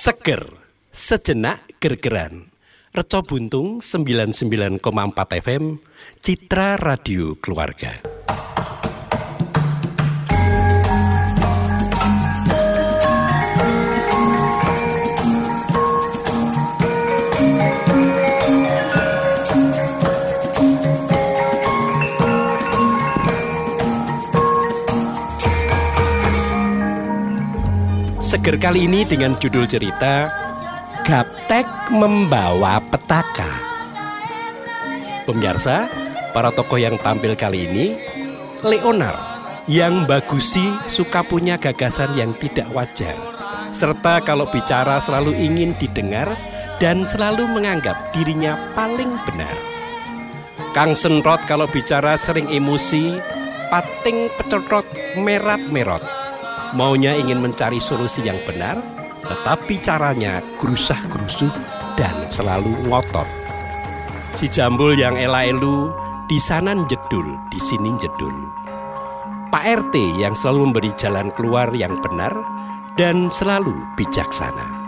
Seger, sejenak gergeran. Reco Buntung 99,4 FM, Citra Radio Keluarga. Seger kali ini dengan judul cerita Gaptek Membawa Petaka. Pemirsa, para tokoh yang tampil kali ini Leonar yang bagusi suka punya gagasan yang tidak wajar serta kalau bicara selalu ingin didengar dan selalu menganggap dirinya paling benar. Kang Senrot kalau bicara sering emosi, pating pecetrot merat-merot maunya ingin mencari solusi yang benar, tetapi caranya gerusah-gerusuh dan selalu ngotot. Si jambul yang ela-elu di sana jedul, di sini jedul. Pak RT yang selalu memberi jalan keluar yang benar dan selalu bijaksana.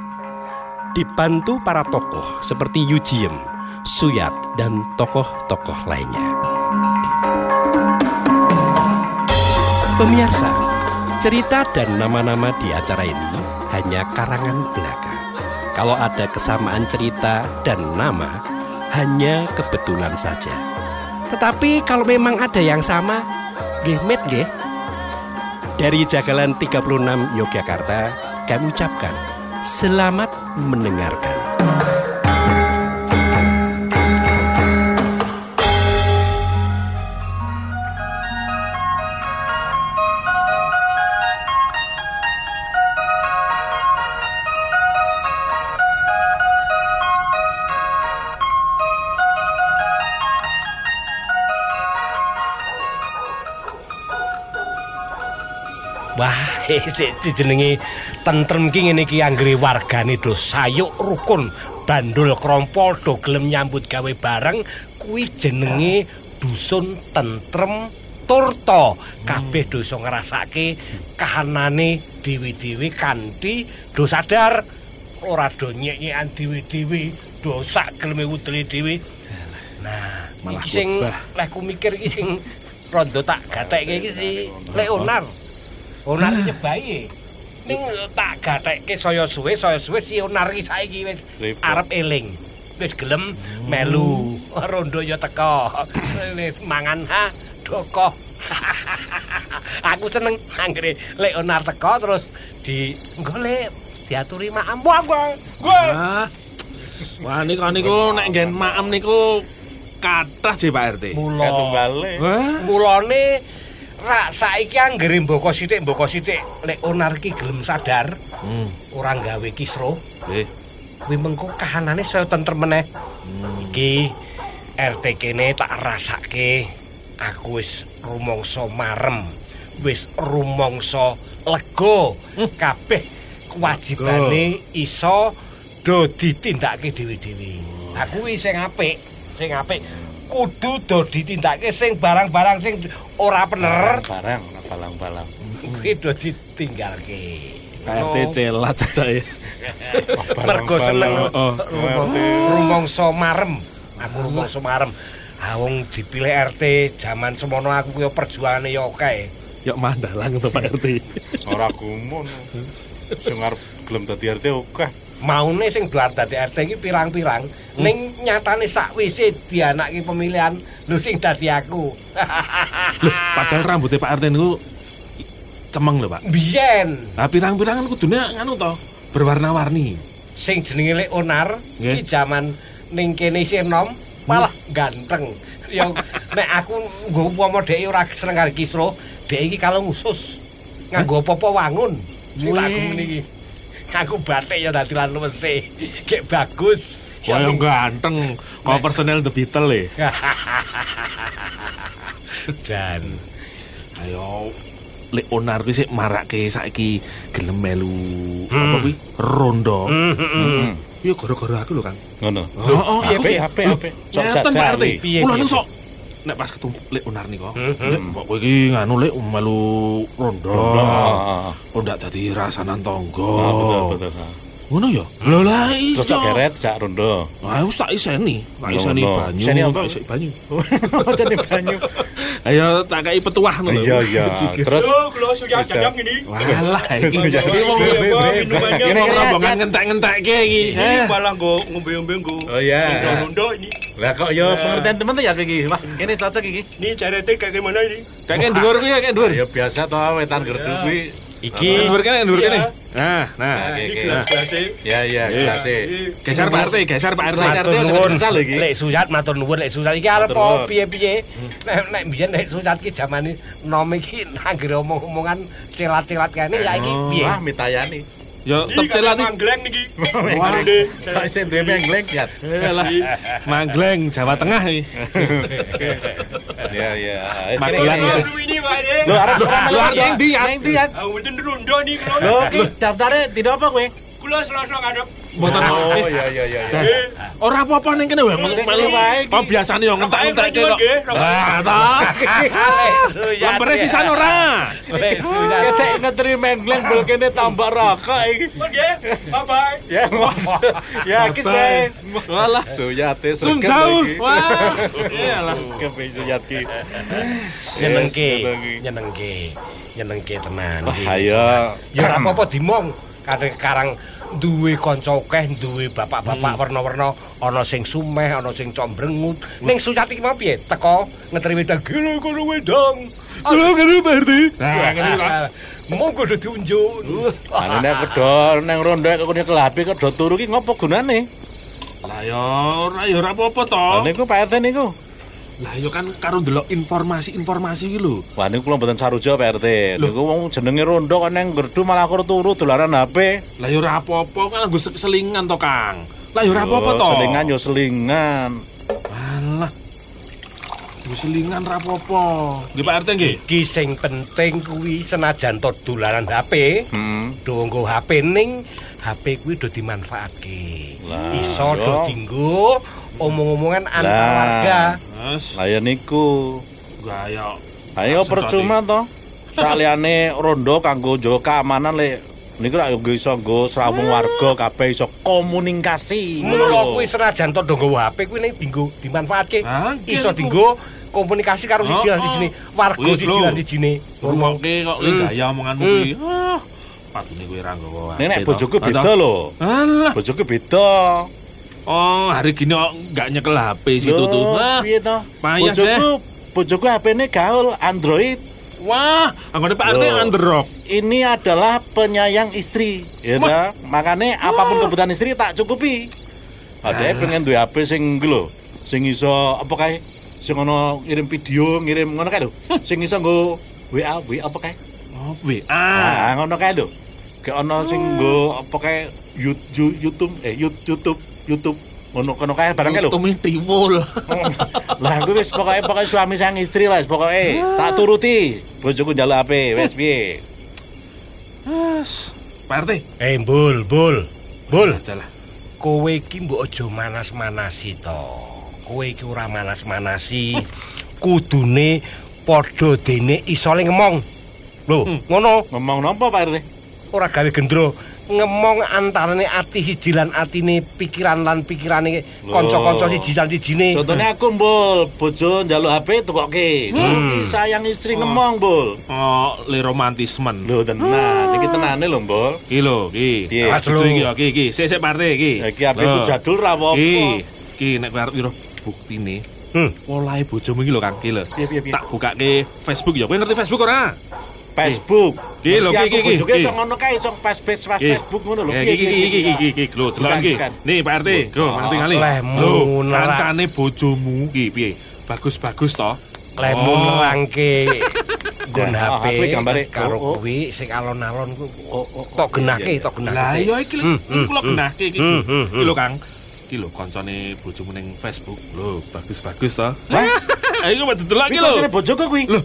Dibantu para tokoh seperti Yujiem, Suyat, dan tokoh-tokoh lainnya. Pemirsa, Cerita dan nama-nama di acara ini hanya karangan belaka. Kalau ada kesamaan cerita dan nama, hanya kebetulan saja. Tetapi kalau memang ada yang sama, gemet geh. Dari Jagalan 36 Yogyakarta, kami ucapkan selamat mendengarkan. Sik jenenge tentrem ki ngene iki anggere wargane do sayuk rukun bandul krompol do gelem nyambut gawe bareng kuwi jenenge dusun tentrem turta. Kabeh do iso ngrasake kahanane dewi-dewi kanthi do sadar ora do nyek-nyekan dewi-dewi do sak geleme wudeli dewi nah Malah sing lek ku mikir iki sing rondo tak gatekke iki si Leonar Onar Ah. nyebai. Ning tak gatekke saya suwe, saya suwe si Onar iki saiki wis arep eling. Wis gelem Hmm. melu. Rondo ya teko. Mangan ha doko. Aku seneng anggere lek Onar teko terus di golek diaturi maam. Wah, wah. Wah. Ah. Niku niku nek nggen maem niku kathah sih Pak RT. Mula Wah. mulane rak saiki anggere mboko sithik mboko sithik lek Onar iki gelem sadar Hmm. ora gawe kisro. Eh. kuwi mengko kahanane saya tentrem meneh. Iki RT kene tak rasake aku wis rumangsa marem, wis rumangsa lega. Kabeh kewajibane iso do ditindakake dhewe-dhewe. Aku kuwi sing apik, sing apik. Kudu do ditindakake sing barang-barang sing ora bener, barang balang-balang. Kuwi do ditinggalke. Pak RT celat cacake. mergo seneng. Oh. rumong- rumangsa marem. Aku rumangsa marem. Ha wong dipilih RT jaman semono aku yo perjuangane yo akeh Yuk mandalang to Pak RT. ora gumun. Sing arep gelem dadi RT oke maune sing doar dadi RT iki pirang-pirang ning nyatane sakwise dianake pemilihan lho sing dadi aku Loh, padahal rambutnya Pak RT niku cemeng lho Pak. biyen Lah pirang-pirang kan kudune nganu to, berwarna-warni. sing jenenge Leonar Nggih. iki jaman ning kene isih enom malah ganteng yo nek aku nggo umpama dhek ora seneng karo kisro dhek iki kalau ngusus nganggo apa-apa wangun sing tak Wih. Aku batik ya dadi lan luwese. Gek bagus. Kaya ganteng, kaya nah. personel The Beatles ya? e. Jan. Ayo Leonardo sik marake saiki gelem melu hmm. apa kuwi rondo. Heeh. Hmm, hmm, Iya gara-gara aku lho, Kang. Ngono. Heeh, HP HP HP. Sok sat. Piye? Kulo sok nek pas ketemu Leonar niku. Hmm, hmm. Lek mbok kowe iki nganu lek melu rondo. Ah, Oh, ndak dadi rasanan tangga. ah, betul betul. Ngono ya? Lho lah iya. Terus tak geret jak rondo. Wah, wis tak iseni. Tak iseni banyu. Iseni apa? iseni banyu. Jadi banyu. Ayo tak kei petuah ngono. Iya iya. Terus kalau sudah jam ini. Walah iki. Iya. Ini rombongan ngentek-ngentekke iki. Malah gue ngombe-ngombe gue. Oh, iya. Rondo ini. lah kok yo pengertian temen tuh ya iki. Wah, ini cocok iki. Ini caranya kayak gimana ini? Kayak dhuwur kuwi kayak dhuwur. Ya biasa toh wetan gerdu kuwi. Iki Dhuwur kene, dhuwur kene. Nah, nah. Ya ya, kelase. Geser Pak RT, geser Pak RT. Matur nuwun. Lek Suyat matur nuwun lek Suyat iki arep piye-piye. Nek nek biyen lek Suyat ki jamane nom iki anggere omong-omongan celat-celat kene ya iki piye? Wah, mitayani. Ya tetep celat iki. Manggleng niki. Waduh, kok isih duwe manggleng ya. Lah, manggleng Jawa Tengah iki. Ya ya. Magelang. Lho arep ora melang ndi ya? Ndi ya. Wonten rondo niki lho. Lho, daftare di apa kowe? Kula selasa ngadep. Mboten Oh, eh, iya iya iya. Iya. Ora apa-apa ning kene wae melu. Kene wae. Oh biasane yo ngentek-entekke kok. Ah, ta. Lampere sisan ora. Ketek ngeteri mengleng bol kene tambah rokok iki. Oke, bye bye. Ya, Mas. Ya, kis kowe. Walah. Suyate jauh. lagi. Wah. Iyalah. Kepe suyat ki. Nyenengke, nyenengke. Nyenengke tenan Wah, ayo. Ya ora apa-apa dimong. Kadang karang duwe kanca akeh, duwe bapak-bapak werna-werna, ana sing sumeh, ana sing combrengut. Ning Suyat iki mau piye? Teko ngeteri wedang gelo kono wedang. Lho kene Pak RT. Kok. Monggo do diunjuk. Ane nek kedo nang rondo kok kene kelapi kedo turu ki ngopo gunane? Lah yo ora yo ora apa-apa to. Niku Pak RT niku. Lah yo kan karo ndelok informasi-informasi iki lho. Wah niku kula mboten saruja Pak RT. Niku wong jenenge rondo kok nang gerdu malah kur turu dolanan HP. Lah yo ora apa-apa kan nggo selingan to, Kang. Lah yo ora apa-apa Yo, to. Selingan yo selingan. Alah. Nggo selingan ora apa-apa. Nggih Pak RT nggih. Iki sing penting kuwi senajan to dolanan HP, Hmm. do nggo HP ning HP kuwi do dimanfaatke. Iso yo. do dinggo omong-omongan antar warga. Wes, Lah ya niku. gaya. Ayo percuma to. Saliyane rondo kanggo njaga keamanan lek niku rak yo iso nggo srawung warga kabeh iso komunikasi. Mula kuwi senajan to do nggo HP kuwi ning dinggo dimanfaatke. Ah, Iso niku. dinggo komunikasi karo siji lan sijine, oh. warga siji lan sijine. Ngomong Ngomongke kok le Hmm. gaya omonganmu Hmm. kuwi. Ah, patune kowe ora nggawa. Nek nek bojoku Ah, beda lho. Alah. Bojoku beda. Oh, hari gini kok nggak nyekel HP situ tuh. Wah, Piye to? payah Bojoku bojoku HP-ne gaul Android. wah, anggone Pak RT Loh. underdog. Ini adalah penyayang istri, ya ta? Makanya apa pun kebutuhan istri tak cukupi. Ada pengen duwe HP sing lho, sing iso apa kae? Sing ono ngirim video, ngirim ngono kae lho. Sing iso nggo WA, WA apa kae? Oh, WA. Ah, ngono kae lho. Kayak ono sing nggo apa kae YouTube eh YouTube YouTube ngono kono kae barang kae lho. Tumi tiwul. Lah aku wis pokoke pokoke suami sang istri lah, wis pokoke tak turuti. Bojoku njaluk HP, wis piye? Mas, Pak RT. Eh, Bul, Bul. Bul, Adalah. kowe iki mbok aja manas-manasi to. Kowe iki ora manas-manasi. Kudune padha dene isole ngomong. Lho, Hmm. ngono. Ngomong napa Pak RT? ora gawe gendro ngemong antarane ati siji lan atine pikiran lan pikirane kanca-kanca siji lan sijine Contohnya aku mbul, bojo njaluk HP tukoke. Hmm. sayang istri ngemong, Bul. Oh, le romantismen. Lho tenan, iki tenane lho, Bul. Iki lho, iki. Mas Lho. iki, iki, iki. Sik sik Pak RT iki. Iki HP ku jadul ra apa-apa. Iki, iki nek kowe arep piro buktine. Hmm. Polahe bojomu iki lho, Kang. Iki lho. Piye? Tak bukake Facebook ya. Kowe ngerti Facebook ora? Facebook. Iki lho, Iki iki, iki, iki. iso ngono kae, iso Facebook, pas Iki. Facebook ngono lho. Iki, iki, iki, iki, iki, lho, delok iki. Nih, Pak RT, go, ngerti kali. Lho, nerang. kancane bojomu iki piye? Bagus-bagus to. lemu nerangke nggon Ya, HP gambare. karo Oh, oh. kuwi sing alon-alon ku Oh, tok iya. tok genahke Lah iya iki lho, Hmm, iki hmm, kula hmm. iki. Hmm, hmm, Iki lho, Kang. Iki lho kancane bojomu ning Facebook. Lho, bagus-bagus to. Wah, Ayo coba delok iki iki lho. kancane bojoku kuwi. Lho,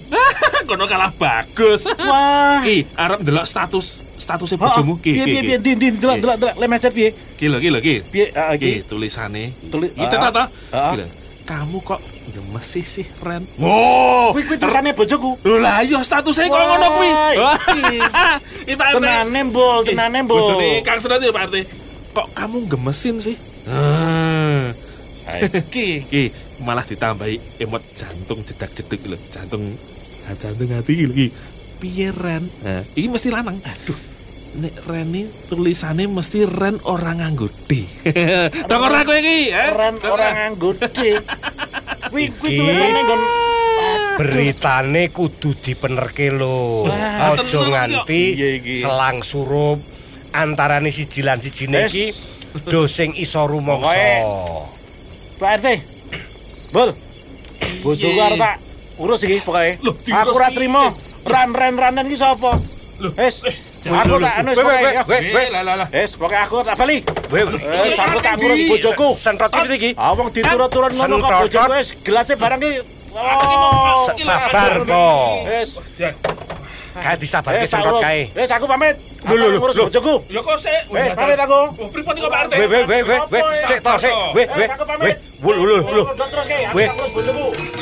kono kalah bagus. Wah. Ki, arep ndelok status statusnya Oh, bojomu ki. Piye, ki, piye, ki. piye, din, din, delok, Ki. delok, delok, le mecet piye? Ki lho, ki lho, ki. Piye, ah, Ki iki. tulisane. Tulis- Itu ah, ta ah. Ki. Kamu kok gemes sih, Ren? Wow. Kuwi kuwi tulisane bojoku. Lho lah iya statusnya kok ngono kuwi. iki. Iki Pak RT. Tenane, Bul, tenane, Bul. Bojone Kang Surat ya Pak RT. kok kamu gemesin sih? Hmm. Iki Iki malah ditambahi emot jantung jedak-jeduk lho, jantung ah, jantung hati iki. Piye Ren? Nah, iki mesti lanang. Aduh. Nek Ren ini tulisannya mesti Ren orang nganggo D. Dong ora kowe iki, eh? orang orang nganggo D. Kuwi kuwi Iki. tulisane nggon Beritane kudu dipenerke lho. Aja nganti Iya, selang surup antarane siji lan sijine iki do sing iso rumangsa. Pak RT. Bol. Bojoku arep tak urus iki pokoke. Aku ora trimo. Ran-ran-ranan iki sapa? Wes. Aku tak anu wis pokoke. Wes pokoke aku tak bali. Wes aku tak ngurus bojoku. sentrot iki iki. Ah wong diturut-turut ngono kok bojoku wis gelase barang iki. Oh. Sa- Sabar to. Kae disabarke Wes tak sentrot urus. kae. Wes aku pamit. Lho, lho, lho, ngurus lho. bojoku. Ya kok sik. Wes pamit aku. Oh, pripun iki Pak RT? Weh, weh, weh, weh, weh, sik to, sik. Weh, Wes weh, aku pamit. Wul wul wul. Kowe.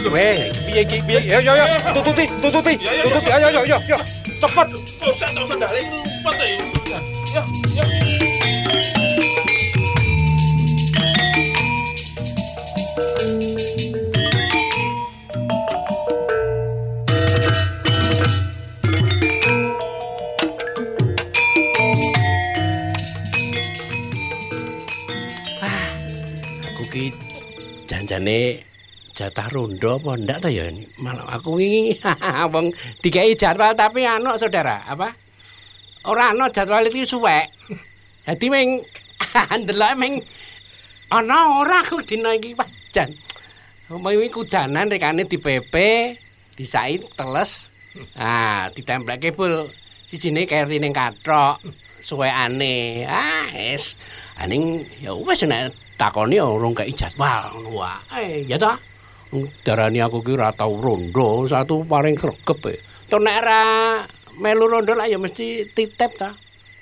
Kowe piye iki piye? Yo yo yo. Tututi, tututi. Tututi ayo yo yo yo. Cepet. Dosa dosa dale. Cepet. Yo yo. Janjane jatah rondo apa ndak ta ya? Malah aku wingi wong dikai jadwal tapi anu saudara, apa? Ora ana jadwal iki suwek. Dadi ming ndelok ming ana ora aku dina iki wajan. Omahe kudanan rekane dipepe, disai teles. Ah, ditempelke bul sijine keri ning kathok, suwekane. Ah, es. Aning ya wis nek takoni ya urung kei jadwal ngono wae. Ya ta? Darani aku ki ora tau rondo, satu paling gregep e. To nek ora melu rondo lah ya mesti titip ta.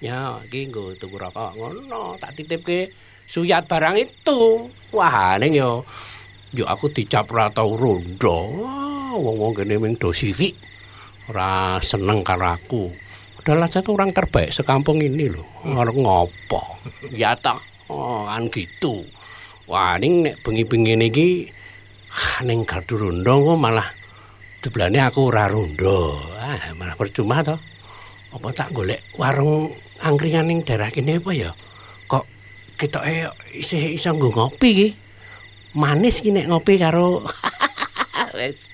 Ya, iki nggo tuku rokok ngono, tak titipke suyat barang itu. Wah, ning ya yo aku dicap ora tau rondo. Wong-wong kene ming do sirik. Ora seneng karo aku. Adalah satu orang terbaik sekampung ini loh. Ngopo. Ya tak. Oh, kan gitu. Wah, ning nek bengi-bengi niki ah, ning gardu rondo kok malah debelane aku ora rondo. Ah, malah percuma to. Apa tak golek warung angkringan ning daerah kene apa ya? Kok ketoke isih iso nggo ngopi iki. Manis ki nek ngopi karo wis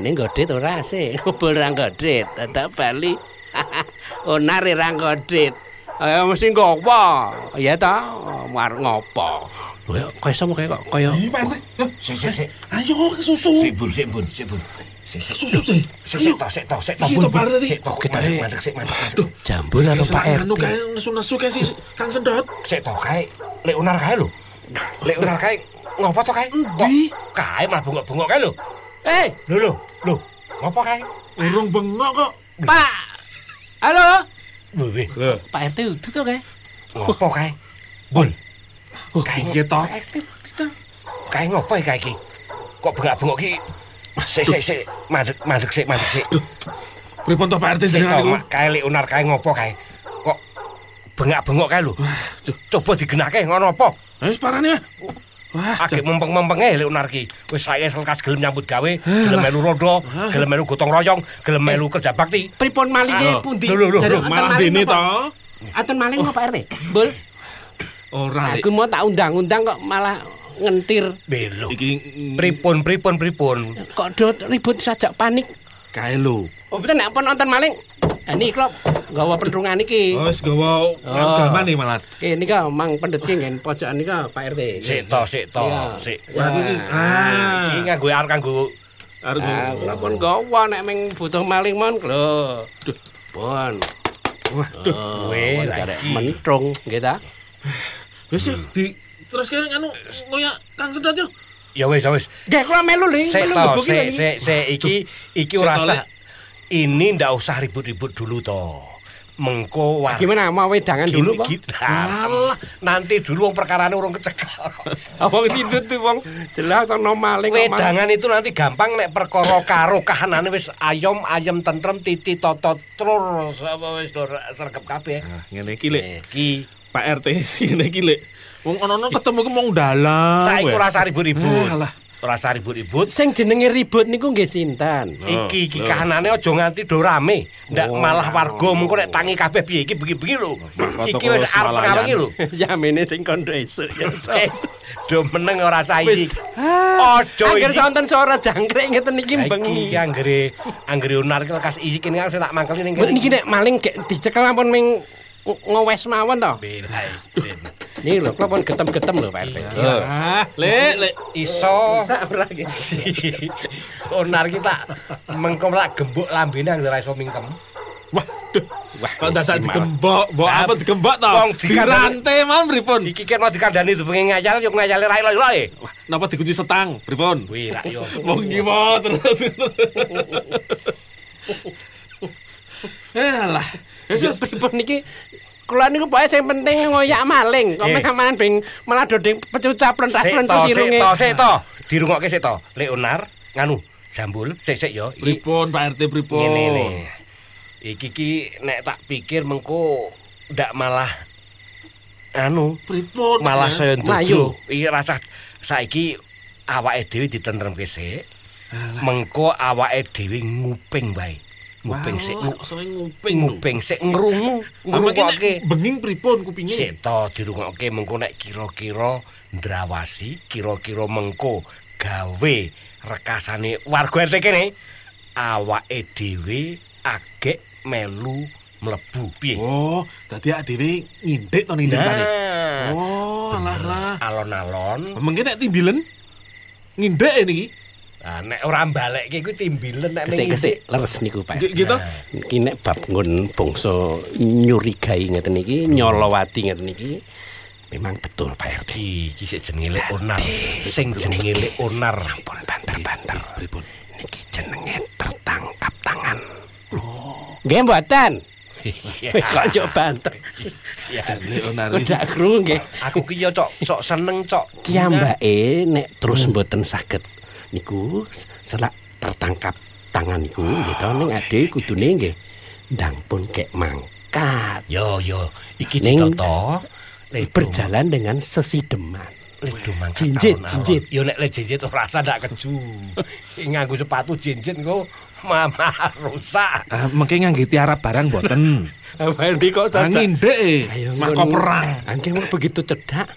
ini godit ora sih, ngobol ra godit, dadak bali. Onar ra godit. Ayo mesti ngopo. Ya ta, war ngopo. Lho kaya sama kaya kok kaya Iki Pak Sik sik sik. Ayo susu. Sik bun, sik bun, sik bun. Sik sik. Susu teh. Sik sik to, sik to, sik to. Iki bun, to, Pak bun. RT. Sik to, Kita mandek, mandek, sik mandek. Aduh, jambul karo Pak anu RT. kae nesu-nesu kae si Kang Sedot. Sik to kae. Lek unar kae lho. Lek unar kae ngopo to kae? Endi? Kok Kae malah bengok-bengok kae lho. Eh, Lho lho, lho. Ngopo kae? Urung bengok kok. Pak. Halo. Lho. Lho, Pak RT udah to kae. Ngopo kae? Bun. kae iki to. Kae ngopo iki kae iki? Kok bengak-bengok ki? Sik sik sik, mandek mandek sik mandek sik. Pripun to Pak RT jenengan niku? Mak. kae lek unar kae ngopo kae? Kok bengak-bengok kae lho. Coba digenake ngono apa? Wis parane. Akeh mumpeng-mumpenge lek unar ki. Wis saya selkas gelem nyambut gawe, gelem melu rondo, gelem melu gotong royong, gelem melu kerja bakti. Pripun malinge pundi? lho, lho, lho, malah dene apa? to. Aten maling apa Pak RT? Bul. Ora. Aku mau tak undang-undang kok malah ngentir. Belo. Iki Pripun pripun pripun. Kok do ribut sajak panik. kae lho. Oh, betul nek pun nonton maling. Nah, ini klop gawa penrungan iki. Oh, wis gawa agama nih malah. Oke, ini kan mang pendet ki nggen pojokan iki Pak RT. Sik to, sik to, sik. Ah. Iki nganggo arep kanggo Arep Ah, kula pun gawa nek meng butuh maling mon lho. Pun. Waduh. Oh, Weh, pun lagi. karek mentrung nggih ta? Wis di terus kae anu ngoyak Kang Sedot yo. Ya wis, ya wis. Nggih kula melu lho. Sik melu to, mlebu ki sik sik sik iki iki ora sah. Ini ndak usah ribut-ribut dulu toh. Mengko war Gimana mau wedangan dulu kok? Alah, nanti dulu wong perkarane urung kecekel. Wong situ tuh wong jelas ono maling. Wedangan itu nanti gampang nek perkara karo kahanane wis ayom ayem tentrem titi toto trur sama wis do sregep kabeh. Nah, ngene iki lek Iki Pak RT ngene iki lek wong ono-ono ketemu ku mong dalang. saiki ora usah ribut-ribut. Ah, usah ribut-ribut. Sing jenenge ribut niku nggih sinten? Iki iki kahanane aja nganti do rame. Ndak Oh. malah warga mengko nek tangi kabeh piye iki bengi-bengi lho. Mahkota Iki wis arep ngawengi lho. Yamene sing kondo esuk ya. Eh, Do meneng ora saiki. Ah, Ojo Angger iki. sonten suara jangkrik ngeten iki Iki bengi. anggere anggere unar ki lekas isi kene sing tak mangkeli ning Mbok niki nek maling gek dicekel ampun ming ng- ngowes mawon to. Niki lho, kula pun getem-getem lho Pak RT. Ah, lek lek Iso Sak ora nggih. si unar ki tak mengko tak gembuk lambene anggere ora iso mingkem. Waduh. Wah, Kok dadak digembok, mbok apa digembok to? wong Dirantai man pripun? Iki kena dikandani pengen ngayal yo ngayale ra ilo e. Wah, napa dikunci setang? Pripun? Wih, ra yo. Wong iki mau terus. Eh pripun niki kula niku pokoke sing penting ngoyak maling. Kok Eh. mekaman bing malah dodeng pecucap Sik lentas-lentas to, sik to, sik to. Dirungokke sik to. Lek unar nganu jambul sik sik yo. Pripun Pak RT pripun? ngene. Iki ki nek tak pikir mengko ndak malah anu Pripun? malah saya ndudu. Iki rasa saiki awake dhewe ditentremke sik. Mengko awake dhewe nguping bae. Nguping sik, Wah, ngu- seneng nguping. sik ngrungu, ngrungokke. Benging pripun kupinge? Sik to dirungokke mengko nek kira-kira ndrawasi, kira-kira mengko gawe rekasane warga RT kene awake dhewe agek melu mlebu piye. Oh, dadi awake dhewe ngindek to ning ceritane. Nah, Oh, alah lah. alon-alon Mengke nek timbilen ngindek niki. Nah, nek ora mbalekke kuwi timbilen nek ning Kesik-kesik leres niku Pak. Gitu. Iki nek bab nggon bangsa nyurigai ngeten iki, nyolowati ngeten iki memang betul Pak RT. iki sik jenenge Leonar. Sing jenenge Leonar. Pun banter-banter. Pripun? Niki jenenge tertangkap tangan. Nggih mboten. Kok yo banter. Leonardo. Udah krungu nggih. Aku ki yo cok sok seneng cok. Kiambake nek terus mboten saged niku selak tertangkap tangan niku nggih to ning ade kudune nggih ndang pun kek mangkat Yo yo iki ditoto. Le berjalan dengan sesideman. Ledo mangkat Jinjit, jinjit. Yo nek le jinjit ora rasa ndak keju. Nganggo sepatu jinjit engko mama rusak. Ah, mengke ngangge tiarap barang mboten. Apa iki kok Ah, ngindek e. Mako perang. Angke mau begitu cedak.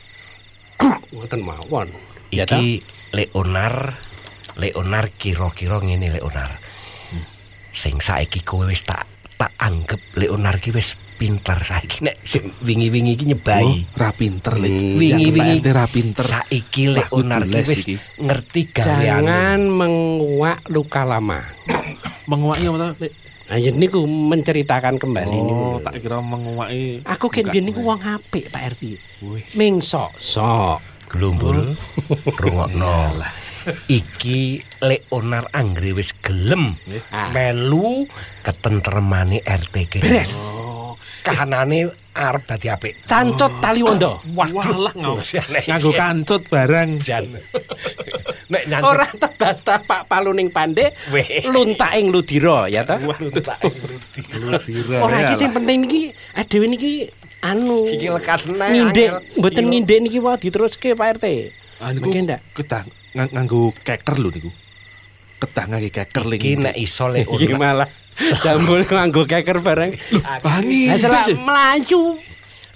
Ngoten mawon. Iki Leonar Leonar kira-kira ngene Leonar. Sing saiki kowe wis tak tak anggap Leonar ki wis pinter saiki nek sing wingi-wingi iki Oh, nyebai. ra pinter lek. Hmm, Wingi-wingi ra pinter. Saiki Leonar ki wis ngerti gaweane. Jangan menguak luka lama. Menguaki apa Lek? Ayo niku menceritakan kembali niku. Oh, tak kira menguaki. Aku kan gini ku wong apik Pak RT. Ming sok-sok. Glumbul rungokno. Iki Leonar anggere wis gelem Ah. melu ketentremane RT kene. Beres. Oh, Kahanane arep dadi apik. Cancot tali wondo. Nek- Nganggo kancut barang. Jan. Nek nyanyi Ora tebas tapak paluning pande, luntaking ludira ya ta. tak Ludira. Ora iki sing penting niki adewe niki anu Iki lekas neh. ngindek, mboten Iya. ngindek niki wae diteruske Pak RT. Mungkin ndak? ketang ngang- nganggo keker lho niku. Ketang nganggo keker lho. Iki nek iso le Iki malah jambul nganggo keker bareng. bangi. Selak melayu.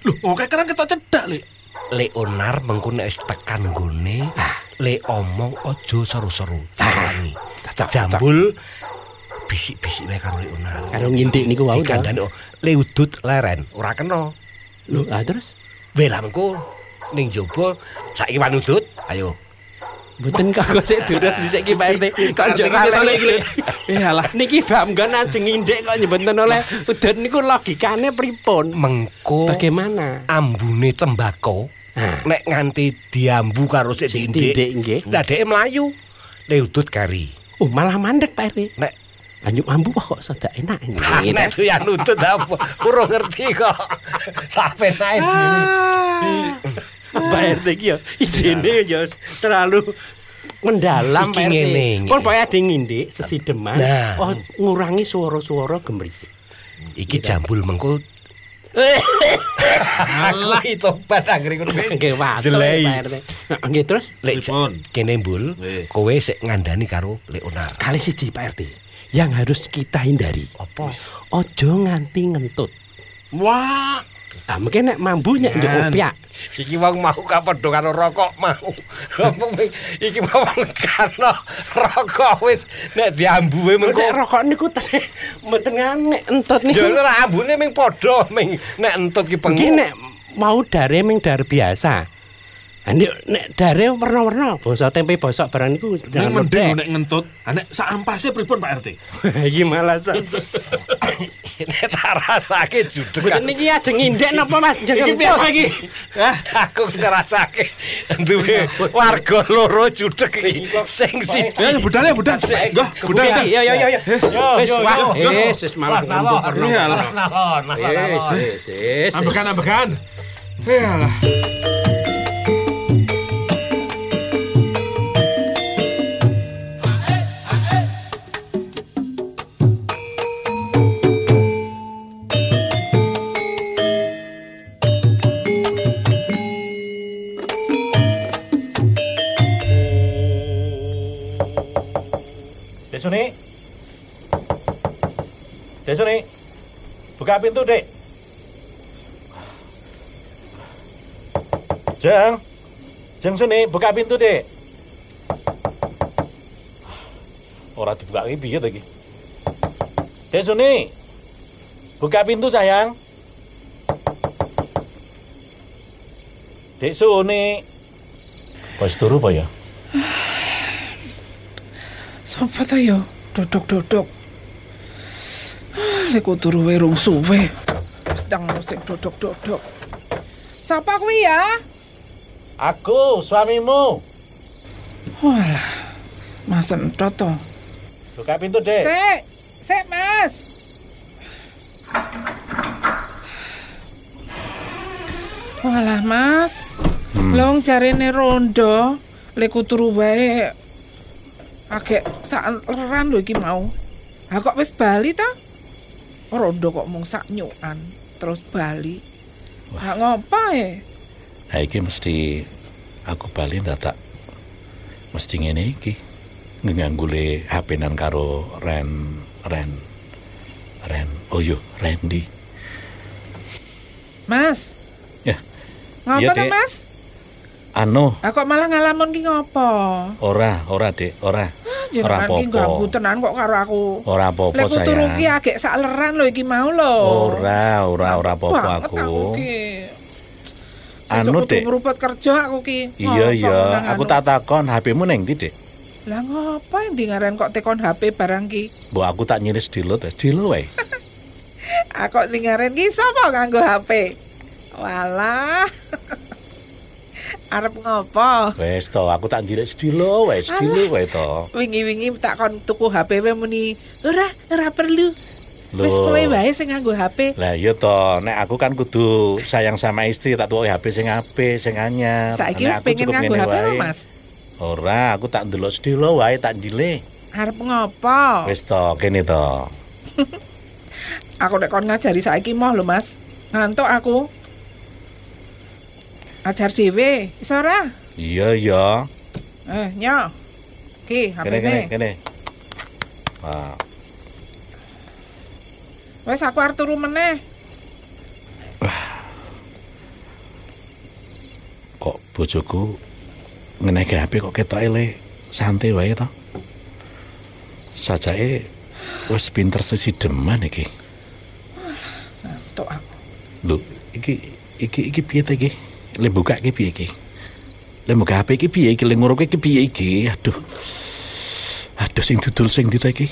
Lho, mau kekeran ketok cedak, Lek. Leonar mengko nek wis tekan nggone, le omong aja seru-seru. Tangi. Cocok, Jambul bisik-bisik wae karo Leonar. Karo ngindek niku wae ta. Dikandani oh, le udut leren, ora kena. Lho, ah terus Wela mengko ning jaba saiki wan udut, ayo. Mboten kok sik durus dhisik iki Pak RT. Kok njok iki ketok kalih iki, Lek. Eh alah. Niki bamgan ajeng ngindek kok nyebenten oleh udut niku logikane pripun? Mengko Bagaimana? ambune tembako nek nganti diambu karo sik diindik nggih. lah dhek mlayu le udut kari Oh, malah mandek Pak RT. nek Anjuk mambu kok sedak enak ini. Nek doyan nutut apa? Kurang ngerti kok. Sampai naik diri. Mbak RT iki ya idene ya terlalu mendalam Iki Pak RT. ngene, Kon pokoke ade ngindik sesideman Nah. oh ngurangi suara-suara gemerisik. Iki jambul mengko Aku itu pas anggere ngono kuwi. Nggih Jelei. Pak RT. Nggih terus Lek kene mbul, kowe sik ngandani karo Leonar. kali siji Pak RT yang harus kita hindari. Apa? Ojo nganti ngentut. Wah, Ah, mungkin nek mambu nek ndek opiak. Iki wong mau kapadha karo rokok mau. Iki mau karo rokok wis nek diambuwe mengko Nek rokok niku mboten nek entut niku. Ya ora ambune ming padha ming nek entut ki Iki pengin nek mau dare ming dar biasa. Ah, Nek nek dare warna-warna, basa tempe bosok barang niku nek jangan mending nek ngentut. Ah, Nek sak ampase pripun Pak RT? Iki malah sak. nek tak rasake judeg. Mboten niki ajeng ngindek napa Mas? Iki piye iki? Aku ngrasake duwe warga loro judeg iki sing siji. Ya budal ya budal. Nggih, budal. Ya ya ya ya. Wis yo, wah, yo. wis wis malah ngomong. Iya lah. Nalon, nalon. Wis wis. Ambekan ambekan. Iyalah. Desuni. Buka pintu, Dek. Jeng. Jeng Suni, buka pintu, Dek. Ora dibuka piye to iki? Dek Suni. Buka pintu, sayang. Dek Suni. Wis turu apa ya? Sapa ta ya? Dodok-dodok. Lek turu wae rung suwe. Sedang musik dodok-dodok. Sapa kuwi ya? Aku, suamimu. Walah. Mas entot to. Buka pintu, Dek. Sik, sik Mas. Walah Mas. Long jarene rondo. Lek turu wae agek saeran lho iki mau. Ha kok wis bali ta? Rondo kok mung sak nyukan terus bali. Ha ngopo e? Nah, iki mesti aku bali tak mesti ngene iki. Nganggule HP-nan karo Ren Ren Ren oh yo Randy. Mas. Ya. Ngopo Iya, Dek. Mas? Anu, Ha kok malah ngalamun ki ngopo? ora, ora, Dek, ora. Jenengan ki apa-apa. ganggu tenan kok karo aku. Ora apa-apa Lek aku turu ki agek sakleran lho iki mau lho. Ora, ora, ora apa-apa Banget aku. ki. Anu, Sesuk kudu Dek. ngruput kerja aku ki. Iya, iya, aku anu? tak takon HP-mu neng ndi, Dek? Lah ngopo endi ngaren kok tekon HP barang ki? Mbok aku tak nyiris dilut, wis dilo wae. Aku ngaren ki sapa nganggo HP? Walah. Arep ngopo? Wis to, aku tak nyiris dilo wae, dilo wae to. Wingi-wingi tak kon tuku HP wae muni, ora, ora perlu. Wis kowe wae sing nganggo HP. Lah iya to, nek aku kan kudu sayang sama istri tak tuwa HP sing apik, sing anyar. Saiki wis pengen nganggo HP wae. Mas? Ora, aku tak ndelok sedilo wae tak njile. Arep ngopo? Wis to, kene to. Aku nek kon ngajari saiki moh lho, Mas. Ngantuk aku. Ajar dhewe, iso ora? Iya, iya. Eh, nyo. Ki, Kene kene HP-ne. kene. Wah, Wes aku arep turu meneh. kok bojoku ngeneke HP kok ketoke le santai wae to. Sajake wis pinter sesideman iki. Ngantuk aku. Lho, iki iki iki piye ta iki? Le buka iki piye iki? Le buka HP iki piye iki? Le nguruke iki piye iki? Aduh. Aduh sing dudul sing ndi ta iki?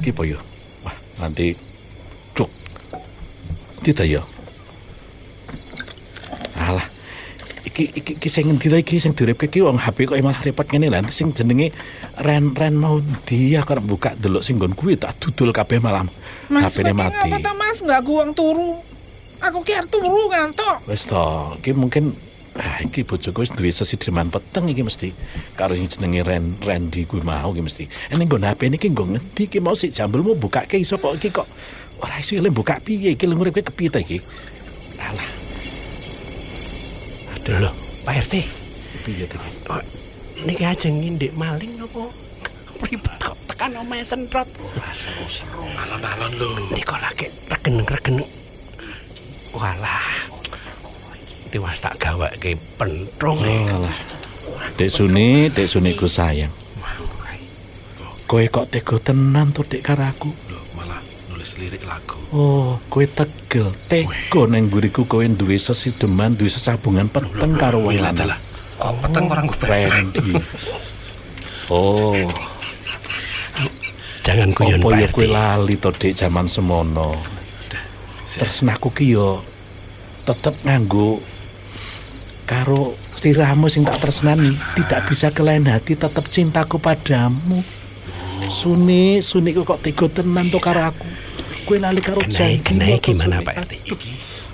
Iki apa ya? Wah, nanti cuk. Ndi ta ya? Alah. iki iki iki sing ngendi ta iki sing direpke iki wong HP kok malah repot ngene lha sing jenenge Ren Ren mau dia kok buka delok sing nggon kuwi tak dudul kabeh malam Mas, HP-ne mati ngapa ta Mas nggak guang turu? Aku ki arep turu ngantuk. wis to iki mungkin ah iki bojoku wis duwe sesideman peteng iki mesti karo sing jenenge Ren Randy kuwi mau iki mesti ene nggon HP niki nggo ngendi iki mau sik jambulmu bukake iso kok iki kok ora iso le buka piye iki lho urip kepiye ta iki alah Lho, Pak RT, piye ta iki niki ajeng ngindik maling apa? Kok tekan omahe sentrot. Seru-seru alon-alon lho. Nika lagi regen-regen. Walah. Tiwas tak gaweke pentrung e. Alah. Dek Suni, Dek Suni ku sayang. Kowe kok tega tenan to Dek karo aku? Lho, malah nulis lirik lagu. Oh, kowe tegel, tega nang guriku kowe duwe sesideman, duwe sesabungan peteng karo wong lanang. Kok peteng orang gue. Oh, Jangan guyon apa ya Pak kowe RT. lali to Dek jaman semono. Tresnaku ki yo tetep nganggo karo sliramu sing tak tresnani tidak bisa ke lain hati tetep cintaku padamu Suni Suni kok tega tenan to karo aku kowe lali karo janji kenai kok, gimana. Pak RT?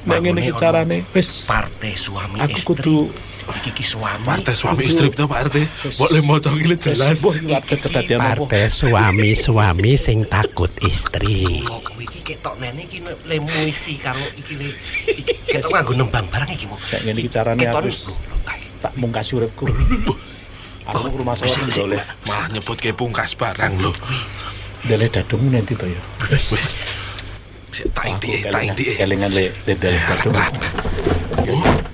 Nek ngene carane wis Partai suami aku istri. kudu Iki ki suami. Partai suami istri itu Pak RT. Boleh mau jelas. Iki kedadian apa Partai suami-suami sing takut istri. Kowe iki ketok nene iki lemu isi karo iki le ketok nganggo nembang barang iki mau. Nek ngene iki carane aku tak mungkasi uripku aku ke rumah saya boleh Malah nyebut ke pungkas barang lho. dele dadung nanti to ya Sik tak inti, tak inti. kelingan le dadung Pak.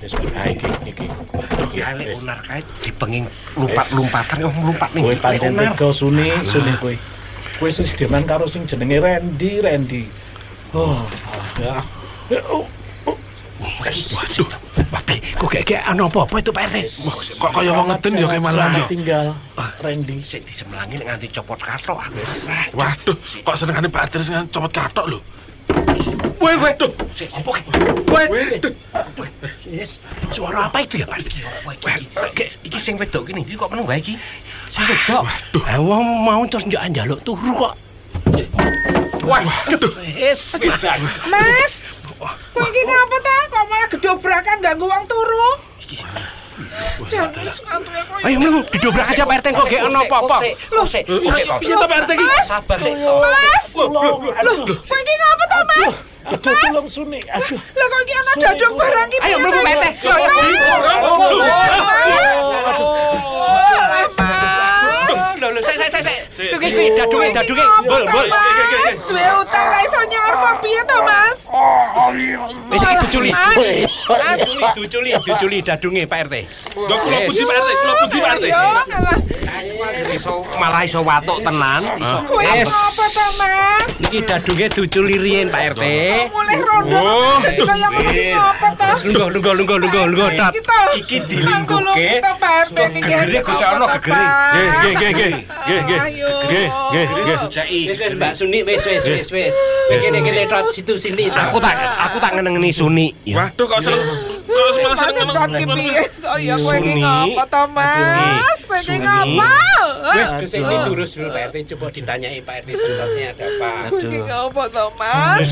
Wis ah iki iki iki Kale unar kae dipenging lumpat-lumpatan kok lumpat ning. Kowe pancen tega Suni, Suni kowe. Kowe sesideman karo sing jenenge Randy, Randy. Oh, alah. Waduh, Tapi kok kayak ana apa-apa itu Pak RT? kok kaya wong ngeden ya kayak malam ya. tinggal, Randy. Sik disemlangi nek nganti copot kathok aku. Waduh, kok senengane Pak RT sing copot katok lho. Woi, woi. Sik sik pokoke. Woi. Yes. Suara apa itu ya Pak? Iki iki sing wedok iki iki kok meneng wae iki. Sing wedok. Waduh, Ah, wong mau terus njak njaluk turu kok. Waduh. Wis. Mas. Kowe iki ngapa ta? Kok malah gedobrakan ganggu wong turu? Kowe. Ayo mlebu didobrak aja Pak RT kok gak ana apa-apa. Lho, sik. Sik. piye ta Pak RT iki? Sabar sik. Mas. Loh, kowe iki ngapa ta, Mas? Aduh, tolong Suni. Aduh. Lah kok iki ana dadung barang iki. Ayo mlebu ta, Pak Lho sik sik sik sik. Sik, Iki iki dadunge dadunge. Bol bol. Mas, duwe utang ra iso nyor apa piye to, Mas? Wis iki diculi. Mas. Mas. Diculi, diculi dadunge Pak RT. Lho kula puji Pak RT, kula puji Pak RT. Malah iso watuk tenan, iso. To, Mas? Iki dadunge diculi riyen Pak RT. Mulai rondo. Kaya iki ngapa to? Lungguh lungguh lungguh lungguh lungguh tat. Iki dilingkuke. Kita Pak RT niki. Gegere gocono gegere. Nggih nggih nggih nggih. Nggih nggih. Nggih nggih. Ceki. Mbak Suni wis wis wis wis. Kene kene tot situ sini. Aku tak aku tak ngenengeni Suni. Waduh, kok seneng kok malah seneng iki piye? Saya kowe iki ngapa to, Mas? Kowe iki ngapa? Wis iki lurus dulu Pak RT coba ditanyai Pak RT sebabnya ada apa. Kowe iki ngapa to, Mas?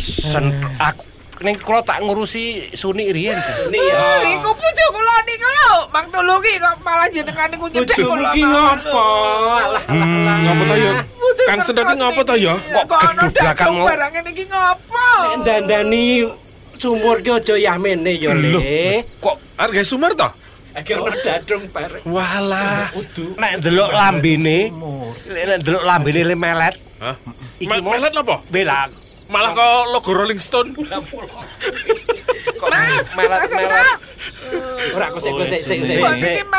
Sen aku ning kula tak ngurusi Suni riyen. Suni ya. Iku bojo kula niku lho, Mang Tulungi kok malah jenengan niku nyedhek kula. Iki ngopo? Alah alah. Ngapa to ya? Kang Sedot ngapa to ya? Kok gedobrakan mau- barang niki ngapa? Dandani sumur ki aja yamene ya Le. Kok harga sumar to? Iki ono dadung RT. Walah. Nek ndelok lambene, nek ndelok lambene le melet. Hah? Iki Melet apa? Bela. Malah kok logo Rolling Stone. Mas, melet Mas melet. Sedot. Ora kok sik sik sik sik.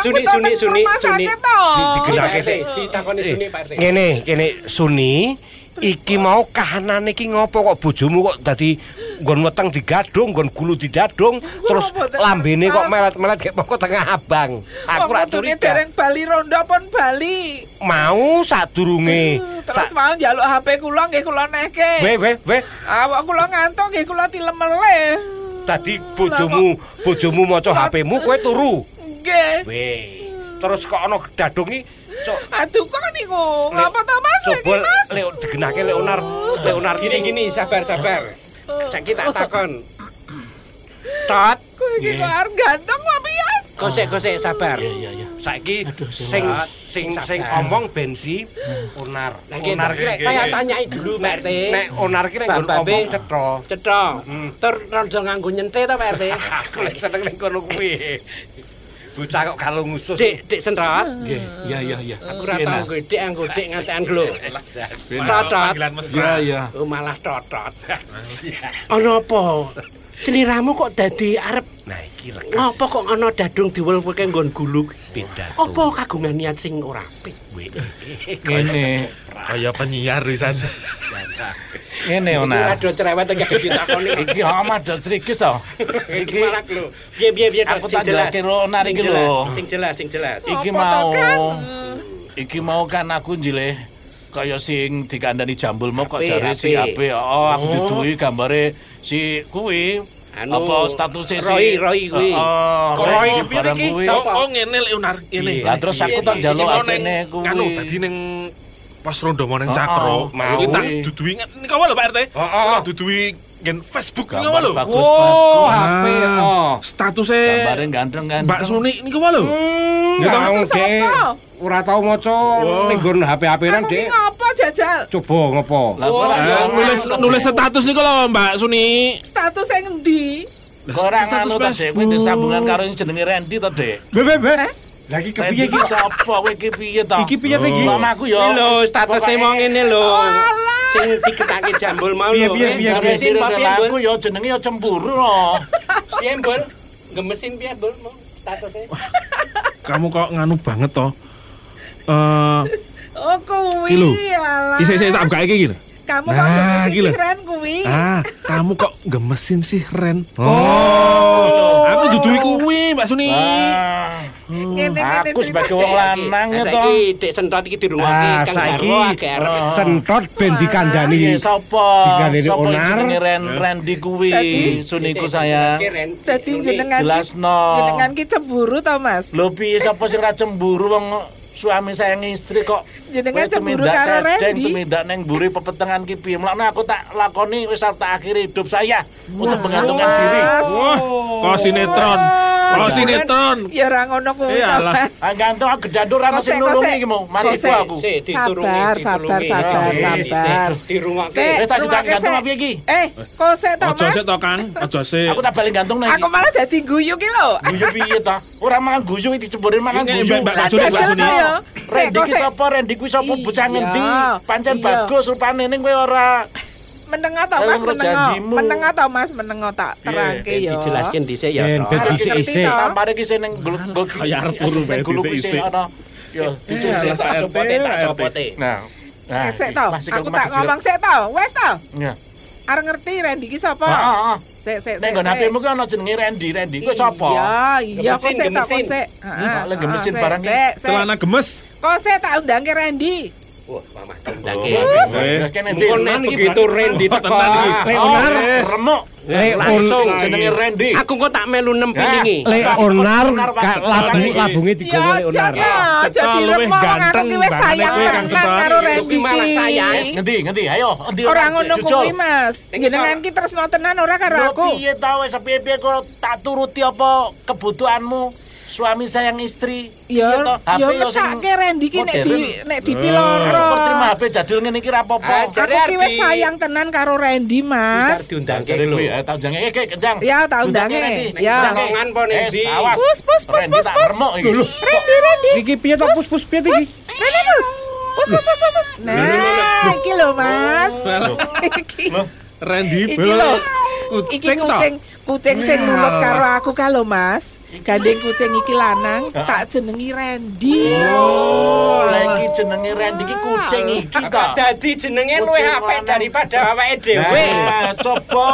Suni suni suni suni. Pak RT, Ditakoni Suni Pak RT. Ngene, kene Suni, iki mau kahanane iki ngopo kok bojomu kok dadi nggon weteng digadung, nggon gulu didadung, terus boten lambene kok melet-melet kayak pokok tengah abang. Aku ra curiga. dereng bali rondo pun bali. Mau sadurunge. Terus mau njaluk HP kula nggih kula nehke. Weh, weh, weh. Awak kula ngantuk nggih kula tilemele. dadi bojomu bojomu maca HP-mu kowe turu. Nggih. Weh. Terus kok ana dadung iki cok Aduh kok niku. Ngapa to Mas iki coba Mas? Leo digenake Leonar Leonar Gini gini sabar sabar. Saiki tak takon. Tot, Kowe iki kok arep ganteng apa piye? gosek-gosek sabar. Iya iya iya. saiki sing sing sing omong bensi Onar. Onar ki nek saya tanyai dulu Pak RT. nek Onar ki nek omong cetha. Cetha. Tur rada nganggo nyente ta Pak RT? Aku seneng ning kono kuwi. Bocah kok kalau ngusus. Dik, dik sentrot. Nggih, iya iya iya. Aku ora tau gedhe anggo dik ngantekan glo. Mesra. Iya iya. Oh malah totot. Ana apa? Seliramu kok dadi arep Nah iki lekas. ngapa kok ana dadung diwelwelke nggon gulu? Beda. Apa kagungan niat sing ora apik? Ngene, Kaya penyiar wisan. ngene Iki Onar. ada cerewet yang gak ditakoni. Iki amat dot srikis to. Iki malah lho. Piye piye piye Aku tak jelas. jelaske Onar Sing iki lho. Sing jelas, sing jelas. Iki mau? Iki mau kan aku njileh kaya sing dikandani jambul mau kok jare si ape. Oh, aku diduwi gambare si kuwi. Anu, apa statusnya si Roy, Roy kuwi. Oh, Kok Roy piye barang iki? Oh, oh ngene Leonar, ngene. Lah terus aku tak Iki njaluk neng- kuwi. Anu tadi ning pas rondo mau neng ah, cakro, ah, mau kita dudui ini kawal lho Pak RT. Kita ah, dudui gen Facebook ini kawal lho. oh, HP. Statusnya gambarnya ganteng-ganteng. Mbak Suni ini kau lho. Hmm, ya tahu deh. Ora tau maca ning HP-HP-an Dek. Ngopo jajal? Coba ngopo? Eh, nulis nulis status niku lho Mbak Suni. Status e ngendi? Ora ngono ta Dek, kuwi sambungan karo jenenge Randy to Dek. Be be be. Eh? Lagi kepiye iki? sapa? Kowe iki piye to? Iki piye to iki? Mamaku yo. Iki lho, statusnya mau ngene lho. Sing diketake jambul mau lho. piye, piye, piye? Bul? aku yo jenenge yo cemburu no. Piye? Gemesin piye, Bul? Mau statusnya? Kamu kok nganu banget toh. Eh, Oh kuwi. Iki lho. saya tak buka iki gitu. Kamu kok Nah, nah, iki lho. keren kuwi. Ah, kamu kok gemesin sih Ren? Oh, aku duduhi kuwi Mbak Suni. Ngene ngene aku sebagai wong lanang ya to. Saiki Dek Sentot iki dirungokke Ah, Kang saiki Garwo agak arep. sentot ben dikandani. Iya, sapa? Dikandani Sapa onar. jenenge Ren Randy kuwi? Tadi- Suniku saya. Dadi jenengan jenengan ki cemburu to, Mas? Lho piye sapa sing ra cemburu wong suami saya istri kok Jenengan cemburu karo Randy. tumindak neng buri pepetengan ki piye Mulane aku tak lakoni wis tak akhiri hidup saya untuk menggantungkan Mas. diri Wah, kok sinetron. Kok sinetron. Ya ora ngono kuwi Iyalah. Mas. Ah gantung aku gedandur ra Kosek, mesti nulungi kosek. iki mau mari Kosek. aku Sabar, sabar, sabar, Oke, sabar. sik, Dirungokke. Sik, Wis tak sidak gantung apa iki Eh, kok sik to, Ojo Mas? sik to Kang, ojo sik. Aku tak balik gantung nang Aku malah dadi guyu ki lho. guyu piye ta ora mangan guyu iki diceburin mangan guyu Mbak- Suni, Mbak Suni. Randy kuwi sapa? Randy kuwi sapa? Iya. Bocah ngendi? Pancen iya. bagus rupane. Ning kowe ora? Menengah tau Mas? menengah menengah tau Mas? Menengah tak iya. terangke eh, yo. dijelaskan dhisik ya arek isih tampare ki sing ning golok kaya arep turu bae dhisik ana. Yo dijelaskan tak copote tak copote. Nah Nah, sik tau. Aku tak ngomong sik tau. Wes tau. Iya. Arep ngerti Randy ki sapa? Ah, ah, ah. Sik, sik, Ning sik. nggon sik. HP-mu ki ana jenenge Randy. Randy kuwi sapa? Iya, iya, kok sik to, kok sik. Kok lek gemesin barang sik. Celana gemes. Kok sik tak undangke Randy. Wah, mamah kene? Mungkin begitu Randy teko. iki. Leonar. Oh, remuk. Langsung jenenge Randy. Aku kok tak melu nempilingi. Leonar ka labung Iki. labunge digowo Ya, Leonar. Cetha Jadi remok aku ki wis sayang tenan karo Randy ki. ngendi ngendi ayo endi Ora ngono kuwi, Mas. Jenengan ki tresno tenan ora karo aku. piye ta wis piye-piye kok tak turuti apa kebutuhanmu suami sayang istri Ya, Piye to? HP ya mesake Randy ki nek di nek dipiloro. Aku terima HP jadul ngene iki ra apa-apa Ah, Aku ki wis sayang tenan karo Randy, Mas Mas. diundangke lho. eh, tak jange iki kendang. Ya, tak undange. Ya. Jangan po Eh, Nendi. awas. Pus, pus, pus, pus, pus. iki. Randy, Randy. Iki piye to pus-pus piye to iki? Randy, Mas. Pus, pus, pus, pus. pus. Nah, iki lho, Mas. Iki. Randy Iki bel lho. Iki kucing kucing, kucing sing nurut karo aku ka lho, Mas. Gandeng kucing iki lanang tak jenengi Randy. Oh, lagi jenenge Randy iki kucing iki ta. Dadi jenenge luwih apik daripada awake dhewe. Nah, coba.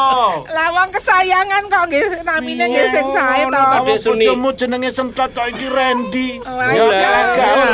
Lawang kesayangan kok nggih namine nggih sing sae to. Bojomu jenenge sentot kok iki Randy. Wah, Ya iya.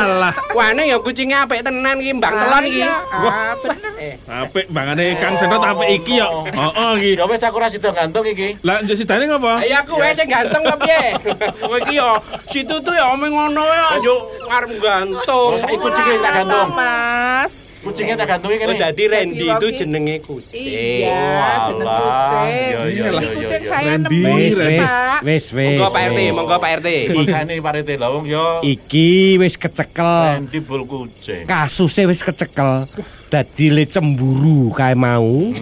Alah, Wane ya kucinge apik tenan iki Mbak Telon iki. Ah, iya. Ah, bener. apik bangane Kang Senot apik iki ya. Heeh iki. Ya wis aku ora sida gantung iki. Lah njek sidane ngapa? Ayo aku wae sing ganteng kok piye? Kowe iki ya situ tuh ya omeng ngono ya yo ngarep gantung. Oh, saiki kucinge tak gantung. Mas. Kucingnya tak gantungi Oh, kene. dadi Randy itu wong jenenge kucing. Iya, jeneng kucing. Iya, iya, kucing saya nemu. Pak. Wis wis. Monggo Pak RT, wis. monggo Pak RT. Makane parete lawung yo Iki wis kecekel. Randy bul kucing. Kasusnya wis kecekel. Dadi le cemburu kae mau.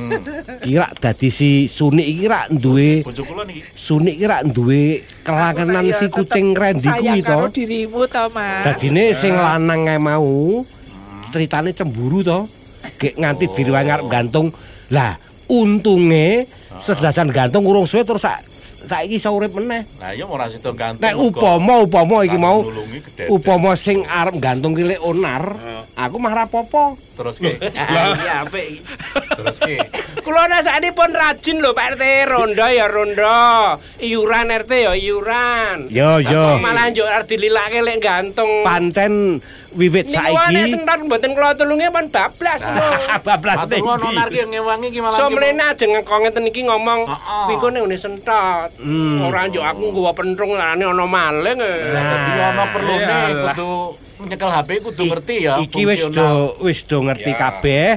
Kira dadi si Sunik iki rak duwe Bojo kula niki. Sunik iki rak duwe kelangenan si kucing Randy kuwi sayang to. karo dirimu to, Mas. Dadine sing lanang kae mau ceritane cemburu to. Gek nganti diriwae ngarep gantung. Lah, untunge sedasan gantung urung suwe terus sak saiki iso urip meneh. Nah, yo ora sida gantung. Nek upama upama iki mau upama sing arep gantung ki lek onar, aku mah ra apa-apa. Terus ke. Iya apik. Terus ke. Kula nasane pun rajin lho Pak RT, ronda ya ronda. Iuran RT ya iuran. Yo yo. Kok malah njuk arep dililake lek gantung. Pancen wiwit Niku nek saiki sentot mboten kula tulunge pun bablas lho. bablas Matur nuwun tinggi. onar ki ngewangi ki malah. So ki- mrene aja ngekong ngeten iki ngomong. Wiko nek ngene sentot. Hmm. Ora njuk aku nggawa pentrung larane ana maling. Lah dadi ono perlune kudu nyekel HP kudu ngerti ya. Iki wis do wis do ngerti Ya. kabeh.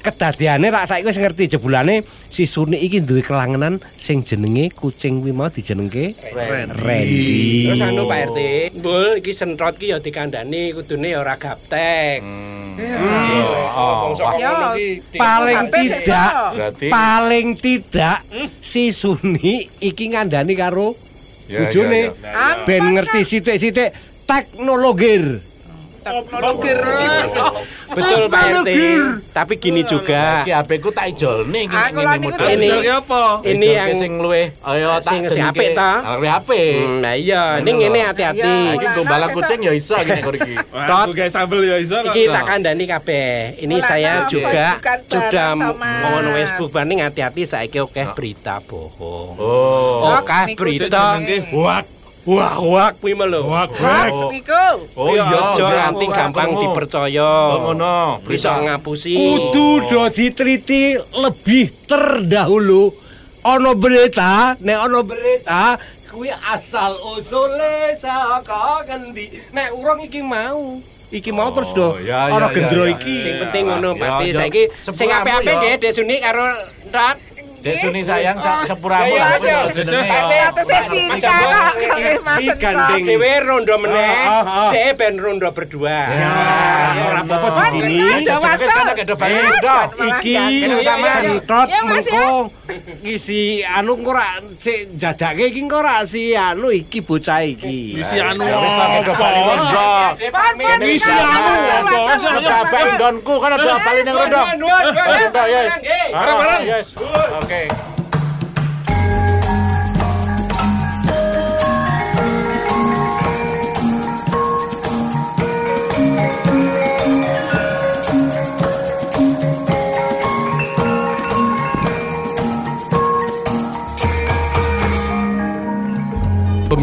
Kedadiane rak saiki wis ngerti jebulane si Suni iki duwe kelangenan sing jenenge kucing kuwi mau dijenengke Randy. Terus anu Pak RT, mbul iki sentot ki ya dikandani kudune ya ora gaptek. Hmm. Oh, paling tidak paling tidak si Suni iki ngandani karo bojone ben ngerti sithik-sithik teknologir. Teknologi. Betul Pak RT. Tapi gini juga. Iki HP ku tak ijolne iki ngene model. Ini apa? ini yang sing luwih ayo tak sing- apik ta? HP. Hmm, Nah iya, ini ngene hati-hati. Iki gombalan kucing ya iso iki nek iki. Aku guys sambel ya iso kok. Iki tak kandani kabeh. Ini saya juga sudah ngono Facebook banding hati-hati saiki akeh berita bohong. Oh. Niku berita jenenge. Wak wak kuwi mah lho. Hoax niku. Oh Iya, aja nganti gampang dipercaya. Oh ngono. Bisa ngapusi. Kudu do diteliti lebih terdahulu. Ono berita, nek ono berita kuwi asal usule saka ngendi. Nek urung iki mau. Iki mau terus do. Oh, ya, ya, Ono ya, gendro ya. iki. Sing penting ngono, Pati. ya. Saiki sing apik-apik nggih Desuni karo Rat. Desuni sayang sak sepuramu lah saya cinta kok Mas. Gandeng Dewi rondo meneh. Dhewe ben rondo berdua. Ora apa-apa ini. Ada waktu. Iki sentot mengko ngisi anu engko si sik jadake iki engko si anu iki bocah iki. Ngisi anu. Wis tak kedo bali mondok. Ngisi anu mondok. Kabeh ndonku kan ada bali ning rondo. Rondo ya. Arep bareng. Oke.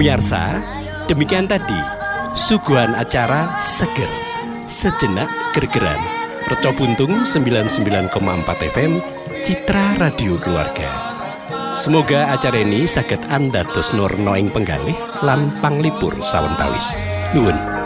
Pemirsa, demikian tadi suguhan acara Seger. Sejenak gergeran. Reco Buntung 99,4 FM Citra Radio Keluarga. Semoga acara ini saged andados nurna ing penggalih lan panglipur sawentawis. Nuwun.